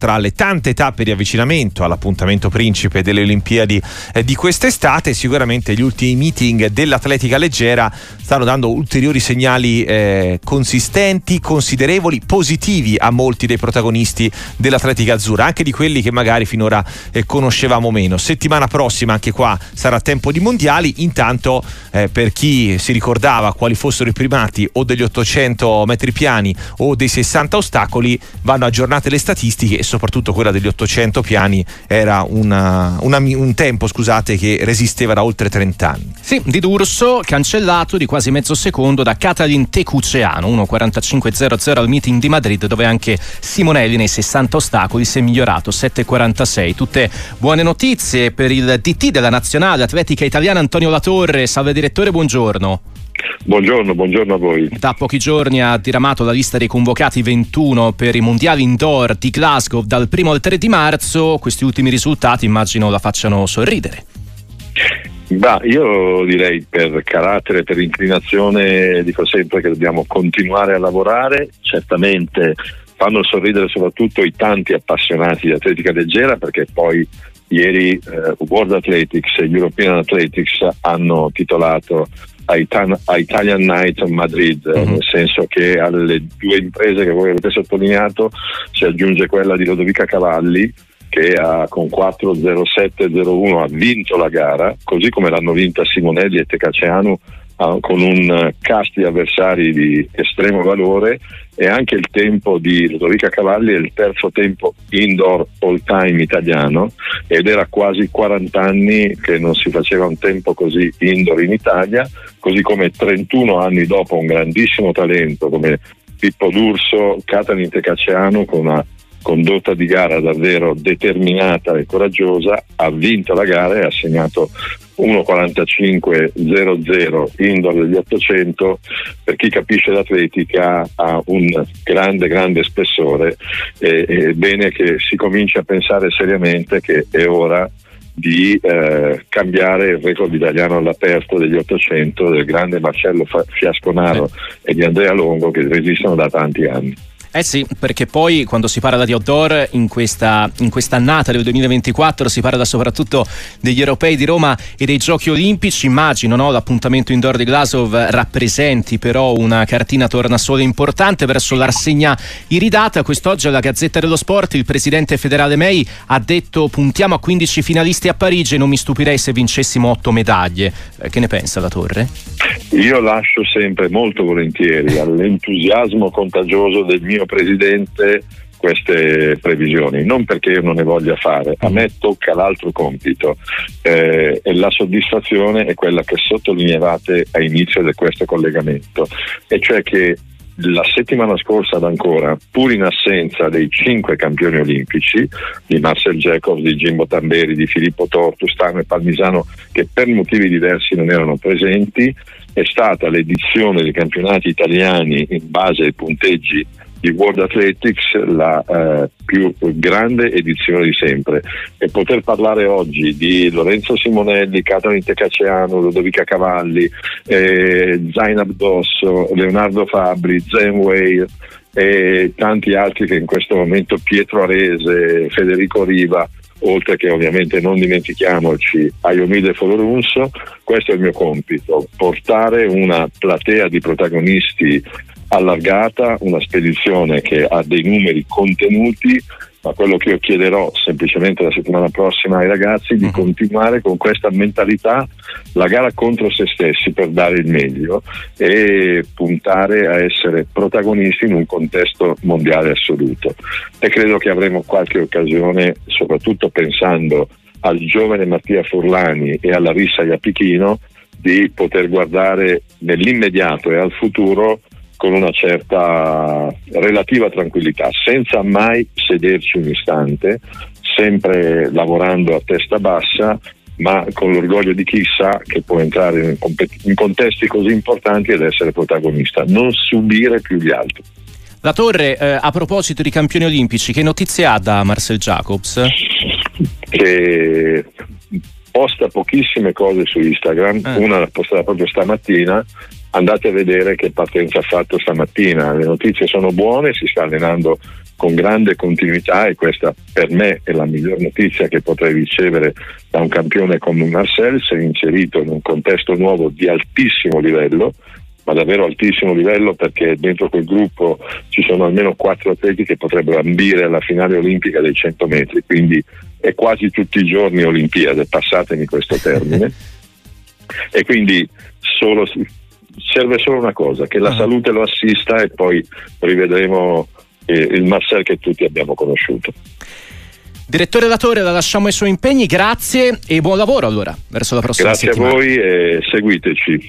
tra le tante tappe di avvicinamento all'appuntamento principe delle Olimpiadi eh, di quest'estate, sicuramente gli ultimi meeting dell'atletica leggera stanno dando ulteriori segnali eh, consistenti, considerevoli, positivi a molti dei protagonisti dell'atletica azzurra, anche di quelli che magari finora eh, conoscevamo meno. Settimana prossima anche qua sarà tempo di mondiali, intanto eh, per chi si ricordava quali fossero i primati o degli 800 metri piani o dei 60 ostacoli, vanno aggiornate le statistiche soprattutto quella degli 800 piani era una, una, un tempo scusate, che resisteva da oltre 30 anni. Sì, di D'Urso cancellato di quasi mezzo secondo da Catalin Tecuceano 1.45.00 al meeting di Madrid dove anche Simonelli nei 60 ostacoli si è migliorato 7.46. Tutte buone notizie per il DT della nazionale atletica italiana Antonio Latorre. Salve direttore, buongiorno. Buongiorno, buongiorno, a voi. Da pochi giorni ha diramato la lista dei convocati 21 per i mondiali indoor di Glasgow dal 1 al 3 di marzo. Questi ultimi risultati immagino la facciano sorridere. Bah, io direi per carattere, per inclinazione, dico sempre che dobbiamo continuare a lavorare. Certamente fanno sorridere soprattutto i tanti appassionati di atletica leggera perché poi ieri eh, World Athletics e European Athletics hanno titolato a, Itan- a Italian Night Madrid, mm-hmm. nel senso che alle due imprese che voi avete sottolineato si aggiunge quella di Lodovica Cavalli che ha, con 4-0-7-0-1 ha vinto la gara, così come l'hanno vinta Simonelli e Tecaceanu con un cast di avversari di estremo valore e anche il tempo di Ludovica Cavalli è il terzo tempo indoor all time italiano ed era quasi 40 anni che non si faceva un tempo così indoor in Italia, così come 31 anni dopo un grandissimo talento come Pippo D'Urso, Catalin Tecaceano con una condotta di gara davvero determinata e coraggiosa, ha vinto la gara e ha segnato 1.45.00 indoor degli 800 per chi capisce l'atletica ha un grande grande spessore e è bene che si cominci a pensare seriamente che è ora di eh, cambiare il record italiano all'aperto degli 800 del grande Marcello Fiasconaro e di Andrea Longo che resistono da tanti anni. Eh sì, perché poi quando si parla di outdoor in questa, in annata del 2024 si parla soprattutto degli europei di Roma e dei giochi olimpici. Immagino no, l'appuntamento indoor di Glasgow rappresenti però una cartina tornasole importante verso l'arsegna iridata. Quest'oggi alla Gazzetta dello Sport il presidente federale May ha detto puntiamo a 15 finalisti a Parigi e non mi stupirei se vincessimo 8 medaglie. Eh, che ne pensa la Torre? Io lascio sempre molto volentieri all'entusiasmo contagioso del mio presidente queste previsioni, non perché io non ne voglia fare, a me tocca l'altro compito eh, e la soddisfazione è quella che sottolineavate a inizio di questo collegamento, e cioè che la settimana scorsa ad ancora, pur in assenza dei cinque campioni olimpici, di Marcel Jacobs, di Jimbo Tamberi, di Filippo Tortu, Stano e Palmisano, che per motivi diversi non erano presenti, è stata l'edizione dei campionati italiani in base ai punteggi di World Athletics la eh, più grande edizione di sempre. E poter parlare oggi di Lorenzo Simonelli, Catalin Tecaceano, Ludovica Cavalli, eh, Zainab Dosso, Leonardo Fabri, Zen Way e tanti altri che in questo momento Pietro Arese, Federico Riva oltre che ovviamente non dimentichiamoci Ayomide Folorunso, questo è il mio compito, portare una platea di protagonisti allargata, una spedizione che ha dei numeri contenuti, ma quello che io chiederò semplicemente la settimana prossima ai ragazzi è di mhm. continuare con questa mentalità, la gara contro se stessi per dare il meglio e puntare a essere protagonisti in un contesto mondiale assoluto. E credo che avremo qualche occasione, soprattutto pensando al giovane Mattia Furlani e alla Rissa Iapichino, di poter guardare nell'immediato e al futuro con una certa relativa tranquillità, senza mai sederci un istante, sempre lavorando a testa bassa, ma con l'orgoglio di chi sa che può entrare in, contesti così importanti ed essere protagonista, non subire più gli altri. La Torre, eh, a proposito di campioni olimpici, che notizie ha da Marcel Jacobs? Che posta pochissime cose su Instagram, eh. una l'ha postata proprio stamattina, andate a vedere che partenza ha fatto stamattina. Le notizie sono buone, si sta allenando con grande continuità e questa per me è la miglior notizia che potrei ricevere da un campione come Marcel, si è inserito in un contesto nuovo di altissimo livello, ma davvero altissimo livello perché dentro quel gruppo ci sono almeno quattro atleti che potrebbero ambire alla finale olimpica dei 100 metri, quindi è quasi tutti i giorni Olimpiade, passatemi questo termine. e quindi solo, serve solo una cosa, che la ah. salute lo assista e poi rivedremo il Marcel che tutti abbiamo conosciuto. Direttore Datore, la lasciamo ai suoi impegni, grazie e buon lavoro allora, verso la prossima grazie settimana. Grazie a voi e seguiteci.